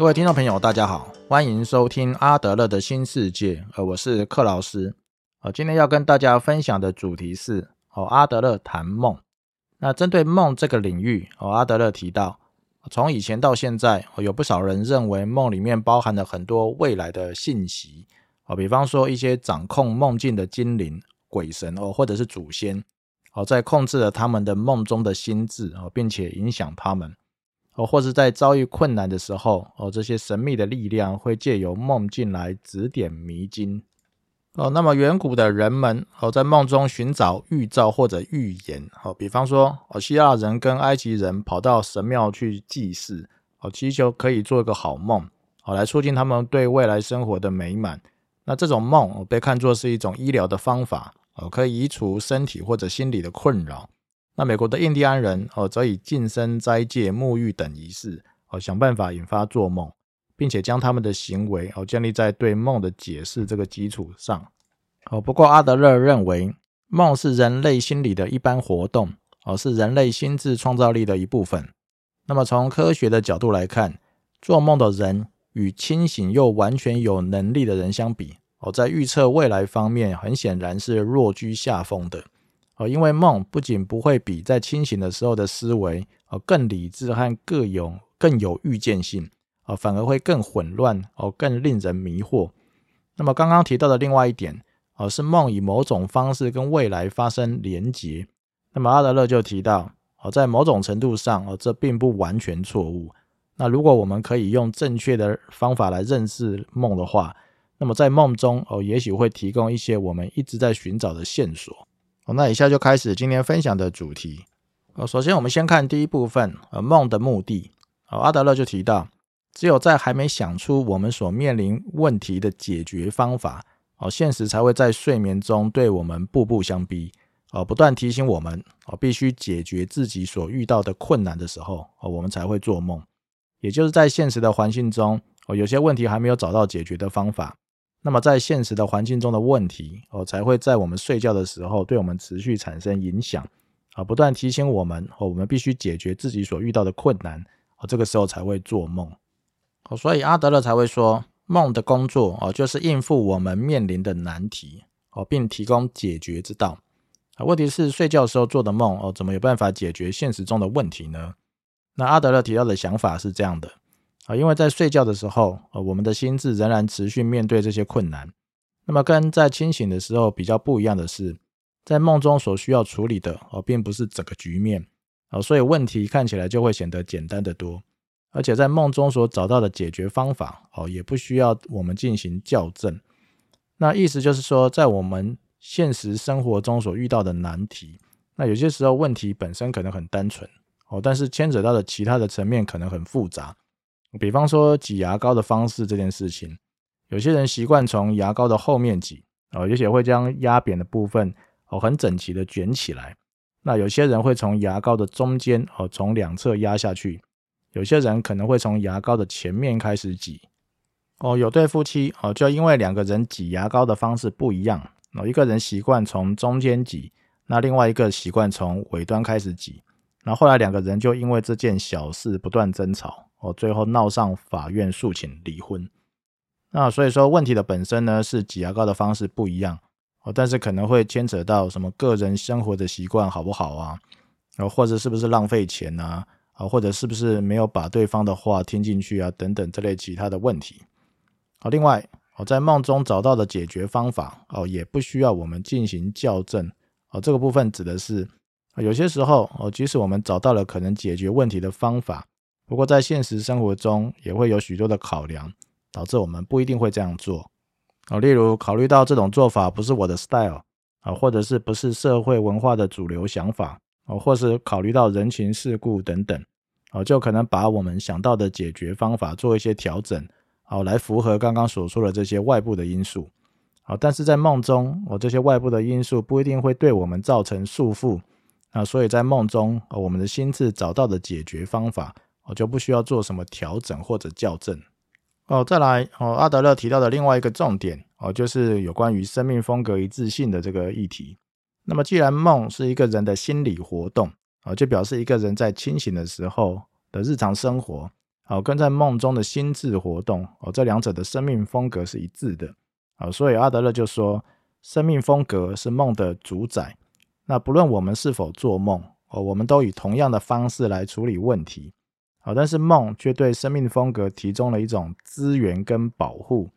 各位听众朋友，大家好，欢迎收听阿德勒的新世界。呃，我是克劳斯。呃，今天要跟大家分享的主题是哦，阿德勒谈梦。那针对梦这个领域，哦，阿德勒提到，从以前到现在，有不少人认为梦里面包含了很多未来的信息。哦，比方说一些掌控梦境的精灵、鬼神哦，或者是祖先，哦，在控制了他们的梦中的心智哦，并且影响他们。哦，或是在遭遇困难的时候，哦，这些神秘的力量会借由梦境来指点迷津。哦，那么远古的人们，哦，在梦中寻找预兆或者预言。哦，比方说，哦，希腊人跟埃及人跑到神庙去祭祀，哦，祈求可以做一个好梦，哦，来促进他们对未来生活的美满。那这种梦被看作是一种医疗的方法，哦，可以移除身体或者心理的困扰。那美国的印第安人哦，则以晋升、斋戒、沐浴等仪式哦，想办法引发做梦，并且将他们的行为哦建立在对梦的解释这个基础上哦。不过阿德勒认为，梦是人类心理的一般活动哦，是人类心智创造力的一部分。那么从科学的角度来看，做梦的人与清醒又完全有能力的人相比哦，在预测未来方面，很显然是弱居下风的。哦，因为梦不仅不会比在清醒的时候的思维哦更理智和更有更有预见性哦，反而会更混乱哦，更令人迷惑。那么刚刚提到的另外一点哦，是梦以某种方式跟未来发生连结。那么阿德勒就提到哦，在某种程度上哦，这并不完全错误。那如果我们可以用正确的方法来认识梦的话，那么在梦中哦，也许会提供一些我们一直在寻找的线索。那以下就开始今天分享的主题。呃，首先我们先看第一部分，呃，梦的目的。哦，阿德勒就提到，只有在还没想出我们所面临问题的解决方法，哦，现实才会在睡眠中对我们步步相逼，哦，不断提醒我们，哦，必须解决自己所遇到的困难的时候，哦，我们才会做梦。也就是在现实的环境中，哦，有些问题还没有找到解决的方法。那么，在现实的环境中的问题哦，才会在我们睡觉的时候对我们持续产生影响啊，不断提醒我们哦，我们必须解决自己所遇到的困难哦，这个时候才会做梦哦。所以阿德勒才会说，梦的工作哦，就是应付我们面临的难题哦，并提供解决之道啊。问题是睡觉时候做的梦哦，怎么有办法解决现实中的问题呢？那阿德勒提到的想法是这样的。啊，因为在睡觉的时候，呃，我们的心智仍然持续面对这些困难。那么跟在清醒的时候比较不一样的是，在梦中所需要处理的哦，并不是整个局面啊，所以问题看起来就会显得简单的多。而且在梦中所找到的解决方法哦，也不需要我们进行校正。那意思就是说，在我们现实生活中所遇到的难题，那有些时候问题本身可能很单纯哦，但是牵扯到的其他的层面可能很复杂。比方说挤牙膏的方式这件事情，有些人习惯从牙膏的后面挤，哦，有些会将压扁的部分哦很整齐的卷起来。那有些人会从牙膏的中间哦从两侧压下去，有些人可能会从牙膏的前面开始挤。哦，有对夫妻哦，就因为两个人挤牙膏的方式不一样，哦，一个人习惯从中间挤，那另外一个习惯从尾端开始挤，那后来两个人就因为这件小事不断争吵。哦，最后闹上法院诉请离婚。那所以说问题的本身呢是挤牙膏的方式不一样哦，但是可能会牵扯到什么个人生活的习惯好不好啊？然后或者是不是浪费钱啊？啊，或者是不是没有把对方的话听进去啊？等等这类其他的问题。好，另外我在梦中找到的解决方法哦，也不需要我们进行校正哦。这个部分指的是有些时候哦，即使我们找到了可能解决问题的方法。不过，在现实生活中也会有许多的考量，导致我们不一定会这样做。哦，例如考虑到这种做法不是我的 style 啊，或者是不是社会文化的主流想法哦，或是考虑到人情世故等等，哦，就可能把我们想到的解决方法做一些调整，哦，来符合刚刚所说的这些外部的因素。好，但是在梦中，我，这些外部的因素不一定会对我们造成束缚啊，所以在梦中，我们的心智找到的解决方法。我就不需要做什么调整或者校正哦。再来哦，阿德勒提到的另外一个重点哦，就是有关于生命风格一致性的这个议题。那么，既然梦是一个人的心理活动啊，就表示一个人在清醒的时候的日常生活哦，跟在梦中的心智活动哦，这两者的生命风格是一致的啊，所以阿德勒就说，生命风格是梦的主宰。那不论我们是否做梦哦，我们都以同样的方式来处理问题。好，但是梦却对生命风格提供了一种资源跟保护。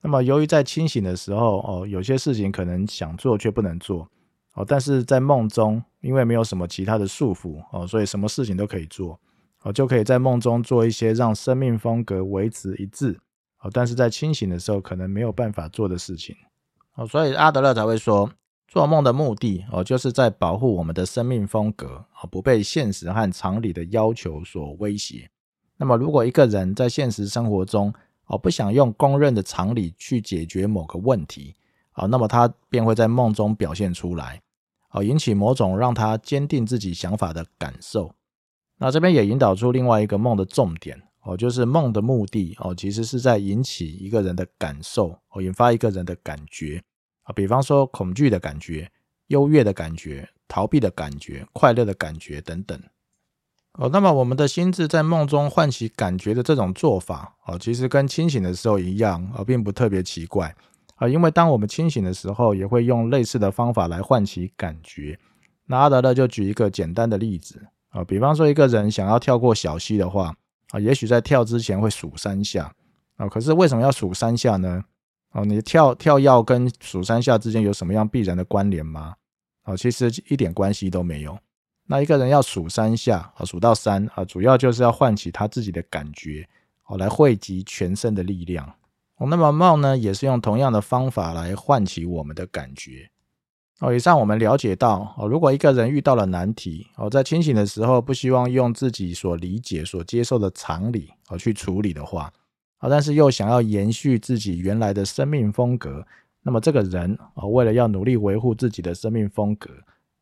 那么，由于在清醒的时候哦，有些事情可能想做却不能做哦，但是在梦中，因为没有什么其他的束缚哦，所以什么事情都可以做哦，就可以在梦中做一些让生命风格维持一致哦，但是在清醒的时候可能没有办法做的事情哦，所以阿德勒才会说。做梦的目的哦，就是在保护我们的生命风格啊，不被现实和常理的要求所威胁。那么，如果一个人在现实生活中哦，不想用公认的常理去解决某个问题啊，那么他便会在梦中表现出来，哦，引起某种让他坚定自己想法的感受。那这边也引导出另外一个梦的重点哦，就是梦的目的哦，其实是在引起一个人的感受哦，引发一个人的感觉。比方说恐惧的感觉、优越的感觉、逃避的感觉、快乐的感觉等等。哦，那么我们的心智在梦中唤起感觉的这种做法，哦，其实跟清醒的时候一样，啊，并不特别奇怪。啊，因为当我们清醒的时候，也会用类似的方法来唤起感觉。那阿德勒就举一个简单的例子，啊，比方说一个人想要跳过小溪的话，啊，也许在跳之前会数三下，啊，可是为什么要数三下呢？哦，你跳跳跃跟数三下之间有什么样必然的关联吗？哦，其实一点关系都没有。那一个人要数三下，啊，数到三，啊，主要就是要唤起他自己的感觉，哦，来汇集全身的力量。哦，那么梦呢，也是用同样的方法来唤起我们的感觉。哦，以上我们了解到，哦，如果一个人遇到了难题，哦，在清醒的时候不希望用自己所理解、所接受的常理，哦，去处理的话。啊，但是又想要延续自己原来的生命风格，那么这个人啊，为了要努力维护自己的生命风格，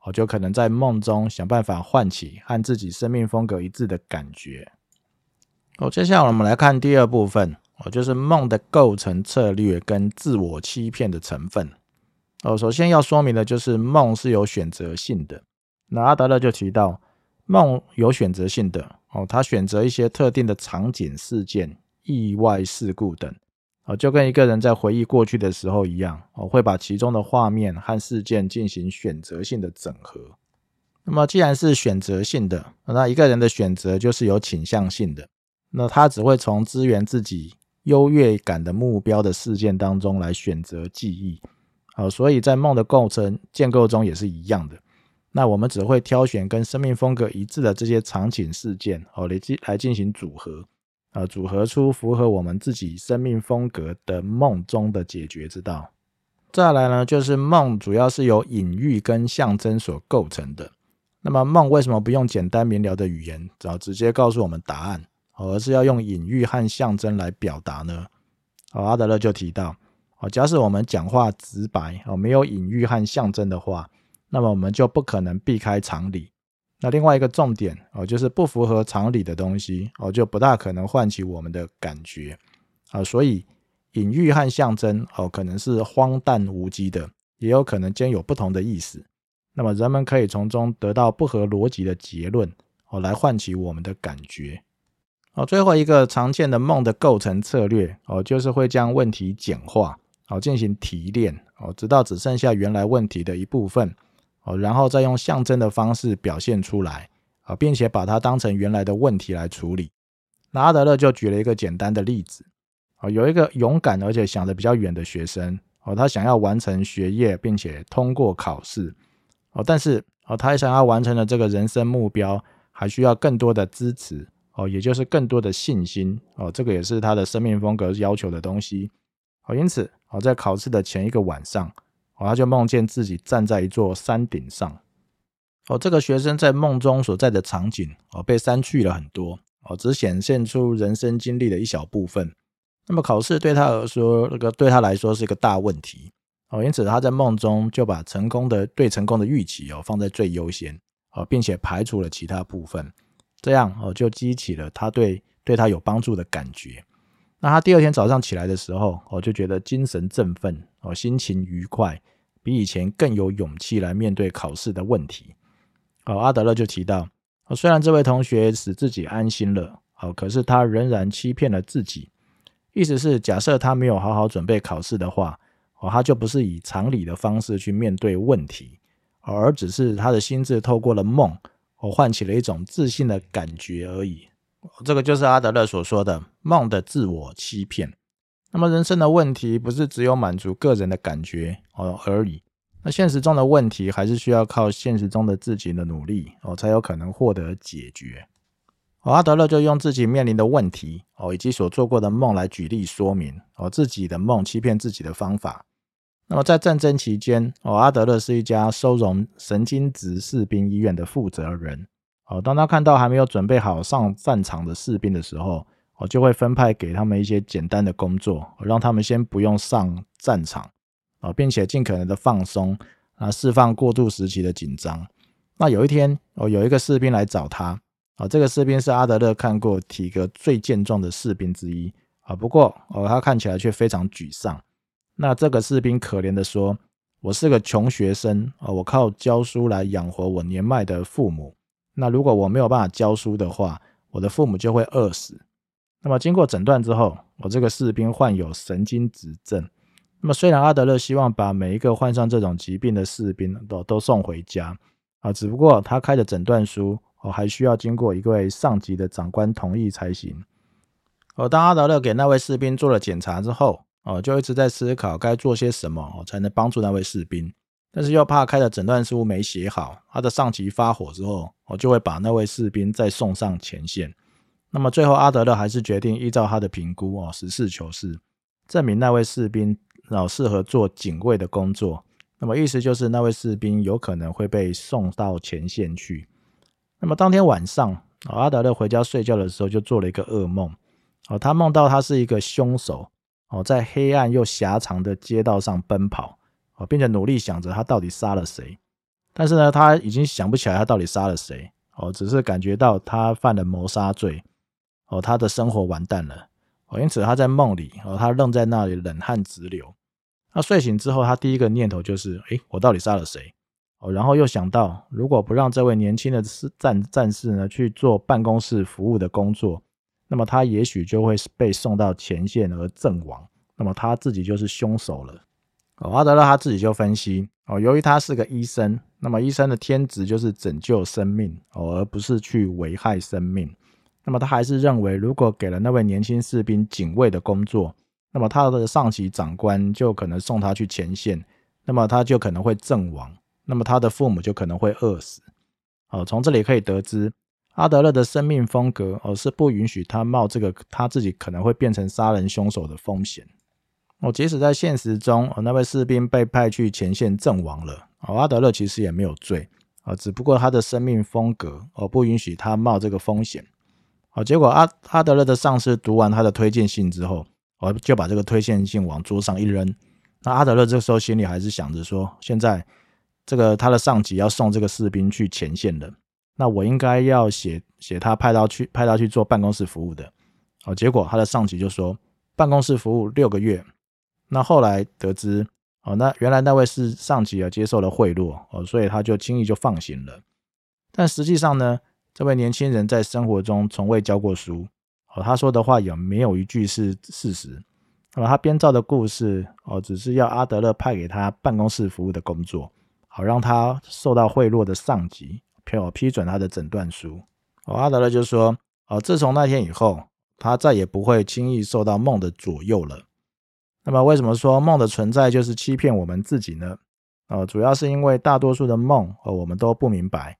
哦，就可能在梦中想办法唤起和自己生命风格一致的感觉。哦，接下来我们来看第二部分，哦，就是梦的构成策略跟自我欺骗的成分。哦，首先要说明的就是梦是有选择性的。那阿德勒就提到，梦有选择性的，哦，他选择一些特定的场景事件。意外事故等，哦，就跟一个人在回忆过去的时候一样，哦，会把其中的画面和事件进行选择性的整合。那么，既然是选择性的，那一个人的选择就是有倾向性的，那他只会从支援自己优越感的目标的事件当中来选择记忆。好，所以在梦的构成建构中也是一样的。那我们只会挑选跟生命风格一致的这些场景事件，哦，来进来进行组合。呃，组合出符合我们自己生命风格的梦中的解决之道。再来呢，就是梦主要是由隐喻跟象征所构成的。那么梦为什么不用简单明了的语言，只要直接告诉我们答案，而是要用隐喻和象征来表达呢？哦，阿德勒就提到，哦，假使我们讲话直白，哦，没有隐喻和象征的话，那么我们就不可能避开常理。那另外一个重点哦，就是不符合常理的东西哦，就不大可能唤起我们的感觉啊。所以隐喻和象征哦，可能是荒诞无稽的，也有可能兼有不同的意思。那么人们可以从中得到不合逻辑的结论哦，来唤起我们的感觉哦。最后一个常见的梦的构成策略哦，就是会将问题简化哦，进行提炼哦，直到只剩下原来问题的一部分。哦，然后再用象征的方式表现出来啊，并且把它当成原来的问题来处理。那阿德勒就举了一个简单的例子啊，有一个勇敢而且想得比较远的学生哦，他想要完成学业并且通过考试哦，但是哦，他想要完成的这个人生目标还需要更多的支持哦，也就是更多的信心哦，这个也是他的生命风格要求的东西哦，因此哦，在考试的前一个晚上。哦，他就梦见自己站在一座山顶上。哦，这个学生在梦中所在的场景哦，被删去了很多哦，只显现出人生经历的一小部分。那么考试对他来说，那个对他来说是一个大问题哦，因此他在梦中就把成功的对成功的预期哦放在最优先哦，并且排除了其他部分，这样哦就激起了他对对他有帮助的感觉。那他第二天早上起来的时候，我就觉得精神振奋哦，心情愉快。比以前更有勇气来面对考试的问题。哦，阿德勒就提到，哦虽然这位同学使自己安心了，哦，可是他仍然欺骗了自己。意思是，假设他没有好好准备考试的话，哦，他就不是以常理的方式去面对问题，而只是他的心智透过了梦，哦，唤起了一种自信的感觉而已。这个就是阿德勒所说的梦的自我欺骗。那么，人生的问题不是只有满足个人的感觉哦而已。那现实中的问题还是需要靠现实中的自己的努力哦，才有可能获得解决。哦，阿德勒就用自己面临的问题哦，以及所做过的梦来举例说明哦，自己的梦欺骗自己的方法。那么在战争期间哦，阿德勒是一家收容神经质士兵医院的负责人哦。当他看到还没有准备好上战场的士兵的时候，哦，就会分派给他们一些简单的工作，让他们先不用上战场。啊，并且尽可能的放松啊，释放过度时期的紧张。那有一天，哦，有一个士兵来找他，啊，这个士兵是阿德勒看过体格最健壮的士兵之一，啊，不过哦，他看起来却非常沮丧。那这个士兵可怜的说：“我是个穷学生，啊，我靠教书来养活我年迈的父母。那如果我没有办法教书的话，我的父母就会饿死。”那么经过诊断之后，我这个士兵患有神经质症。那么，虽然阿德勒希望把每一个患上这种疾病的士兵都都送回家啊，只不过他开的诊断书哦，还需要经过一位上级的长官同意才行。哦，当阿德勒给那位士兵做了检查之后，哦，就一直在思考该做些什么才能帮助那位士兵，但是又怕开的诊断书没写好，他的上级发火之后，我就会把那位士兵再送上前线。那么最后，阿德勒还是决定依照他的评估哦，实事求是，证明那位士兵。然后适合做警卫的工作，那么意思就是那位士兵有可能会被送到前线去。那么当天晚上，哦阿德勒回家睡觉的时候就做了一个噩梦，哦，他梦到他是一个凶手，哦，在黑暗又狭长的街道上奔跑，哦，并且努力想着他到底杀了谁。但是呢，他已经想不起来他到底杀了谁，哦，只是感觉到他犯了谋杀罪，哦，他的生活完蛋了，哦，因此他在梦里，哦，他愣在那里，冷汗直流。他睡醒之后，他第一个念头就是：诶，我到底杀了谁？哦，然后又想到，如果不让这位年轻的战战士呢去做办公室服务的工作，那么他也许就会被送到前线而阵亡。那么他自己就是凶手了。哦，阿德勒他自己就分析：哦，由于他是个医生，那么医生的天职就是拯救生命，哦，而不是去危害生命。那么他还是认为，如果给了那位年轻士兵警卫的工作，那么他的上级长官就可能送他去前线，那么他就可能会阵亡，那么他的父母就可能会饿死。哦，从这里可以得知，阿德勒的生命风格哦是不允许他冒这个他自己可能会变成杀人凶手的风险。哦，即使在现实中，哦那位士兵被派去前线阵亡了，哦阿德勒其实也没有罪，啊只不过他的生命风格哦不允许他冒这个风险。哦，结果阿阿德勒的上司读完他的推荐信之后。我就把这个推荐信往桌上一扔。那阿德勒这个时候心里还是想着说：现在这个他的上级要送这个士兵去前线的，那我应该要写写他派到去派他去做办公室服务的。哦，结果他的上级就说办公室服务六个月。那后来得知，哦，那原来那位是上级啊接受了贿赂，哦，所以他就轻易就放行了。但实际上呢，这位年轻人在生活中从未教过书。哦，他说的话有没有一句是事实？那么他编造的故事哦，只是要阿德勒派给他办公室服务的工作，好让他受到贿赂的上级批批准他的诊断书。哦，阿德勒就说：哦，自从那天以后，他再也不会轻易受到梦的左右了。那么，为什么说梦的存在就是欺骗我们自己呢？哦，主要是因为大多数的梦哦，我们都不明白。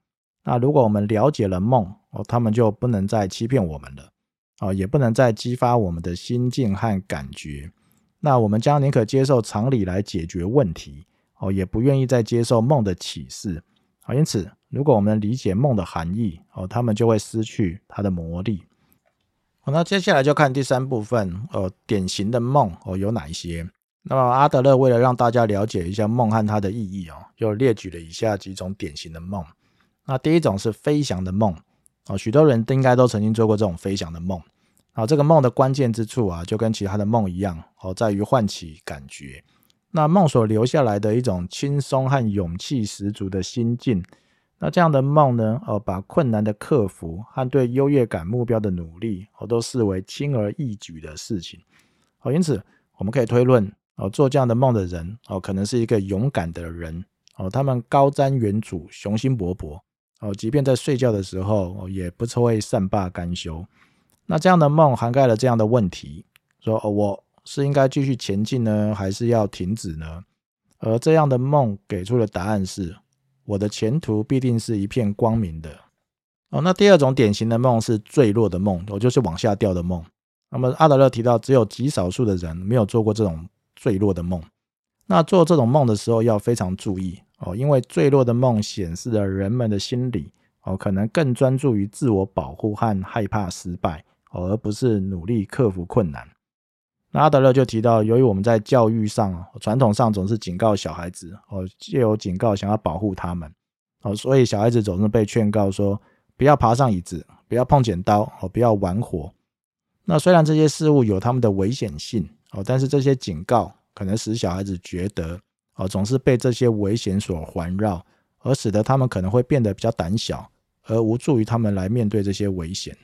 那如果我们了解了梦哦，他们就不能再欺骗我们了。啊，也不能再激发我们的心境和感觉。那我们将宁可接受常理来解决问题，哦，也不愿意再接受梦的启示。啊，因此，如果我们理解梦的含义，哦，他们就会失去它的魔力。好，那接下来就看第三部分，呃，典型的梦哦有哪一些？那么阿德勒为了让大家了解一下梦和它的意义哦，就列举了以下几种典型的梦。那第一种是飞翔的梦。哦，许多人都应该都曾经做过这种飞翔的梦。啊，这个梦的关键之处啊，就跟其他的梦一样，哦，在于唤起感觉。那梦所留下来的一种轻松和勇气十足的心境，那这样的梦呢，哦，把困难的克服和对优越感目标的努力，哦，都视为轻而易举的事情。哦，因此我们可以推论，哦，做这样的梦的人，哦，可能是一个勇敢的人。哦，他们高瞻远瞩，雄心勃勃。哦，即便在睡觉的时候，也不是会善罢甘休。那这样的梦涵盖了这样的问题：说，哦，我是应该继续前进呢，还是要停止呢？而这样的梦给出的答案是：我的前途必定是一片光明的。哦，那第二种典型的梦是坠落的梦，我就是往下掉的梦。那么阿德勒提到，只有极少数的人没有做过这种坠落的梦。那做这种梦的时候要非常注意。哦，因为坠落的梦显示了人们的心理哦，可能更专注于自我保护和害怕失败哦，而不是努力克服困难。那阿德勒就提到，由于我们在教育上传统上总是警告小孩子哦，借由警告想要保护他们哦，所以小孩子总是被劝告说不要爬上椅子，不要碰剪刀哦，不要玩火。那虽然这些事物有他们的危险性哦，但是这些警告可能使小孩子觉得。哦，总是被这些危险所环绕，而使得他们可能会变得比较胆小，而无助于他们来面对这些危险。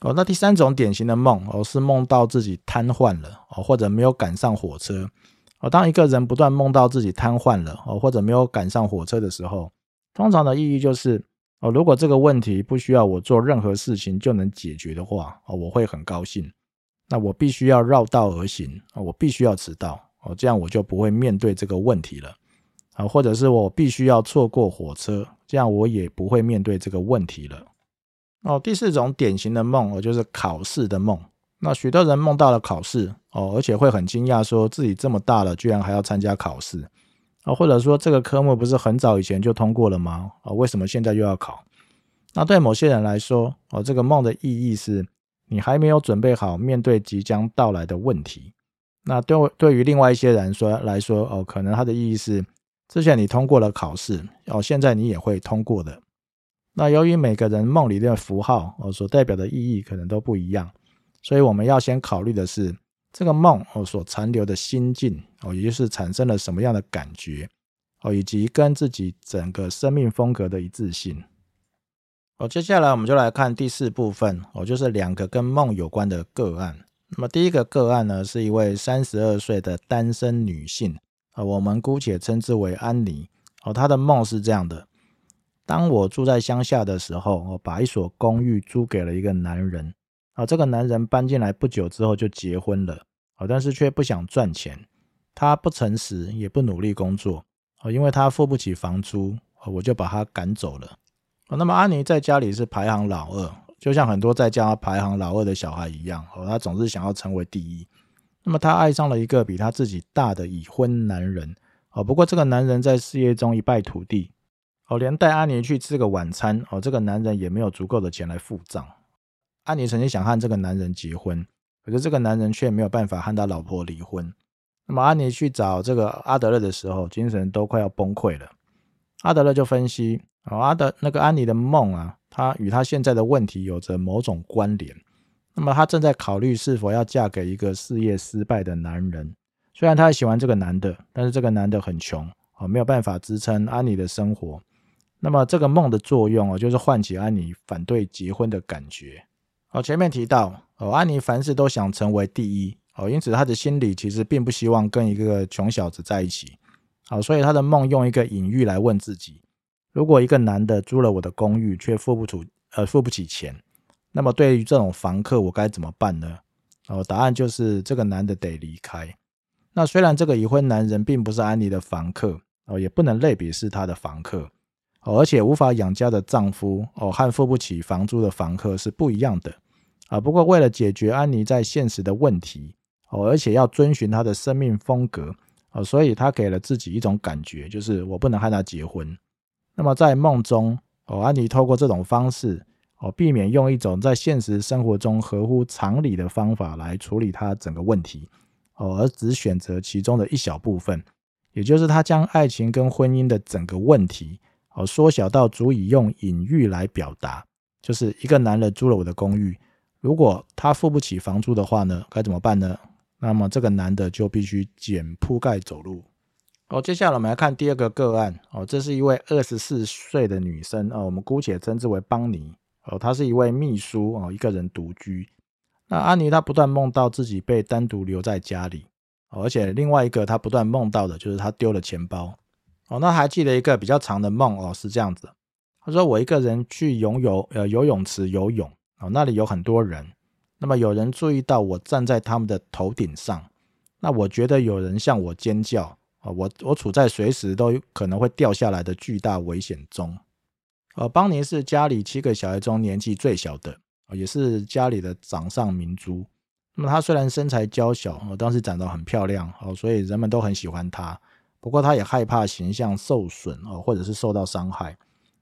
哦，那第三种典型的梦，哦，是梦到自己瘫痪了，哦，或者没有赶上火车。哦，当一个人不断梦到自己瘫痪了，哦，或者没有赶上火车的时候，通常的意义就是，哦，如果这个问题不需要我做任何事情就能解决的话，哦，我会很高兴。那我必须要绕道而行，哦，我必须要迟到。哦，这样我就不会面对这个问题了，啊，或者是我必须要错过火车，这样我也不会面对这个问题了。哦，第四种典型的梦，哦，就是考试的梦。那许多人梦到了考试，哦，而且会很惊讶，说自己这么大了，居然还要参加考试，啊，或者说这个科目不是很早以前就通过了吗？啊，为什么现在又要考？那对某些人来说，哦，这个梦的意义是你还没有准备好面对即将到来的问题。那对对于另外一些人说来说，哦，可能它的意义是，之前你通过了考试，哦，现在你也会通过的。那由于每个人梦里的符号，哦，所代表的意义可能都不一样，所以我们要先考虑的是这个梦，哦，所残留的心境，哦，也就是产生了什么样的感觉，哦，以及跟自己整个生命风格的一致性。哦，接下来我们就来看第四部分，哦，就是两个跟梦有关的个案。那么第一个个案呢，是一位三十二岁的单身女性，啊，我们姑且称之为安妮。哦，她的梦是这样的：当我住在乡下的时候，我把一所公寓租给了一个男人。啊，这个男人搬进来不久之后就结婚了，啊，但是却不想赚钱，他不诚实，也不努力工作，啊，因为他付不起房租，我就把他赶走了。那么安妮在家里是排行老二。就像很多在家排行老二的小孩一样，哦，他总是想要成为第一。那么他爱上了一个比他自己大的已婚男人，哦，不过这个男人在事业中一败涂地，哦，连带安妮去吃个晚餐，哦，这个男人也没有足够的钱来付账。安妮曾经想和这个男人结婚，可是这个男人却没有办法和他老婆离婚。那么安妮去找这个阿德勒的时候，精神都快要崩溃了。阿德勒就分析，哦，阿德那个安妮的梦啊。她与她现在的问题有着某种关联。那么，她正在考虑是否要嫁给一个事业失败的男人。虽然她喜欢这个男的，但是这个男的很穷啊，没有办法支撑安妮的生活。那么，这个梦的作用哦，就是唤起安妮反对结婚的感觉。哦，前面提到哦，安妮凡事都想成为第一哦，因此她的心里其实并不希望跟一个穷小子在一起。好，所以她的梦用一个隐喻来问自己。如果一个男的租了我的公寓，却付不出呃付不起钱，那么对于这种房客，我该怎么办呢？哦，答案就是这个男的得离开。那虽然这个已婚男人并不是安妮的房客哦，也不能类比是他的房客哦，而且无法养家的丈夫哦和付不起房租的房客是不一样的啊。不过为了解决安妮在现实的问题哦，而且要遵循她的生命风格哦，所以他给了自己一种感觉，就是我不能和他结婚。那么在梦中，哦，安妮透过这种方式，哦，避免用一种在现实生活中合乎常理的方法来处理她整个问题，哦，而只选择其中的一小部分，也就是她将爱情跟婚姻的整个问题，哦，缩小到足以用隐喻来表达，就是一个男人租了我的公寓，如果他付不起房租的话呢，该怎么办呢？那么这个男的就必须捡铺盖走路。哦，接下来我们来看第二个个案。哦，这是一位二十四岁的女生哦，我们姑且称之为邦尼。哦，她是一位秘书哦，一个人独居。那安妮她不断梦到自己被单独留在家里，而且另外一个她不断梦到的就是她丢了钱包。哦。那还记得一个比较长的梦哦，是这样子，她说我一个人去游泳呃游泳池游泳。哦，那里有很多人，那么有人注意到我站在他们的头顶上，那我觉得有人向我尖叫。啊，我我处在随时都可能会掉下来的巨大危险中。呃，邦尼是家里七个小孩中年纪最小的，也是家里的掌上明珠。那么他虽然身材娇小，哦，但是长得很漂亮，哦，所以人们都很喜欢他。不过他也害怕形象受损，哦，或者是受到伤害。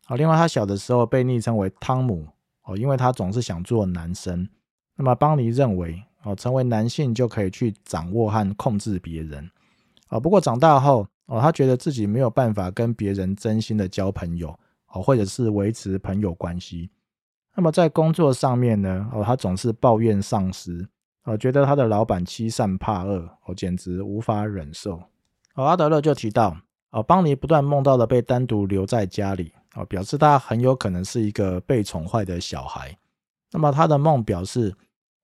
啊，另外他小的时候被昵称为汤姆，哦，因为他总是想做男生。那么邦尼认为，哦，成为男性就可以去掌握和控制别人。啊，不过长大后哦，他觉得自己没有办法跟别人真心的交朋友哦，或者是维持朋友关系。那么在工作上面呢，哦，他总是抱怨上司，哦，觉得他的老板欺善怕恶，哦，简直无法忍受。哦，阿德勒就提到，哦，邦尼不断梦到的被单独留在家里，哦，表示他很有可能是一个被宠坏的小孩。那么他的梦表示。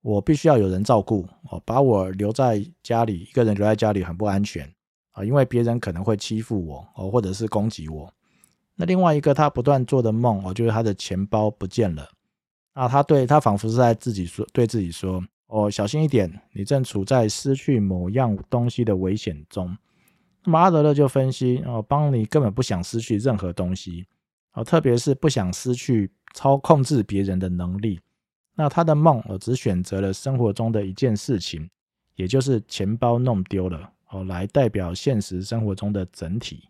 我必须要有人照顾哦，把我留在家里，一个人留在家里很不安全啊，因为别人可能会欺负我哦，或者是攻击我。那另外一个他不断做的梦哦，就是他的钱包不见了啊，他对他仿佛是在自己说，对自己说哦，小心一点，你正处在失去某样东西的危险中。那么阿德勒就分析哦，邦尼根本不想失去任何东西哦，特别是不想失去操控制别人的能力。那他的梦，我只选择了生活中的一件事情，也就是钱包弄丢了哦，来代表现实生活中的整体。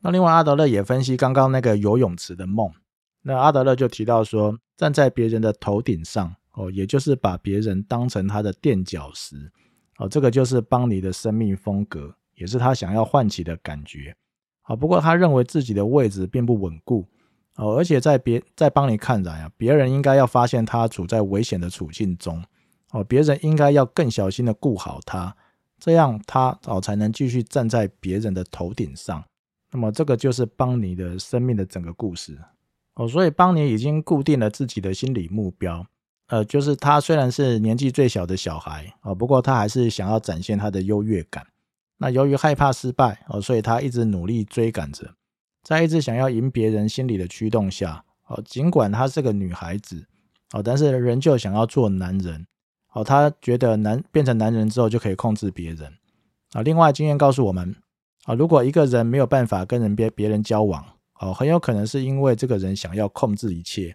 那另外阿德勒也分析刚刚那个游泳池的梦，那阿德勒就提到说，站在别人的头顶上哦，也就是把别人当成他的垫脚石哦，这个就是邦尼的生命风格，也是他想要唤起的感觉。好，不过他认为自己的位置并不稳固。哦，而且在别在帮你看来啊，别人应该要发现他处在危险的处境中，哦，别人应该要更小心的顾好他，这样他哦才能继续站在别人的头顶上。那么这个就是邦尼的生命的整个故事哦，所以邦尼已经固定了自己的心理目标，呃，就是他虽然是年纪最小的小孩哦，不过他还是想要展现他的优越感。那由于害怕失败哦，所以他一直努力追赶着。在一直想要赢别人心理的驱动下，哦，尽管她是个女孩子，哦，但是仍旧想要做男人，哦，她觉得男变成男人之后就可以控制别人，啊，另外经验告诉我们，啊，如果一个人没有办法跟人别别人交往，哦，很有可能是因为这个人想要控制一切，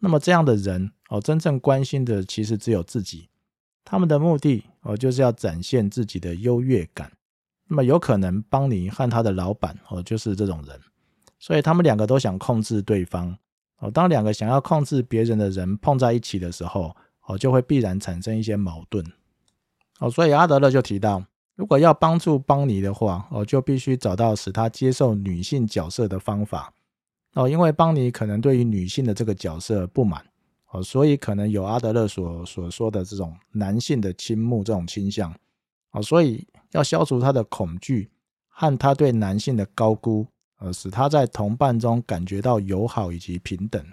那么这样的人，哦，真正关心的其实只有自己，他们的目的，哦，就是要展现自己的优越感，那么有可能邦尼和他的老板，哦，就是这种人。所以他们两个都想控制对方哦。当两个想要控制别人的人碰在一起的时候，哦，就会必然产生一些矛盾。哦，所以阿德勒就提到，如果要帮助邦尼的话，哦，就必须找到使他接受女性角色的方法。哦，因为邦尼可能对于女性的这个角色不满，哦，所以可能有阿德勒所所说的这种男性的倾慕这种倾向。哦，所以要消除他的恐惧和他对男性的高估。呃，使他在同伴中感觉到友好以及平等。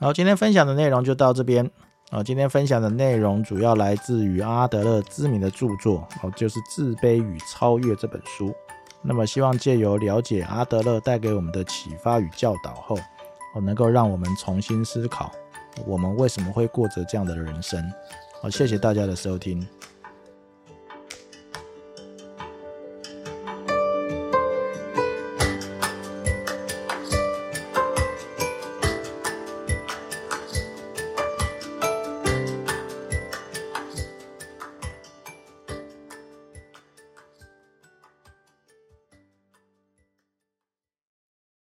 好，今天分享的内容就到这边。啊，今天分享的内容主要来自于阿德勒知名的著作，哦，就是《自卑与超越》这本书。那么，希望借由了解阿德勒带给我们的启发与教导后，哦，能够让我们重新思考，我们为什么会过着这样的人生。好，谢谢大家的收听。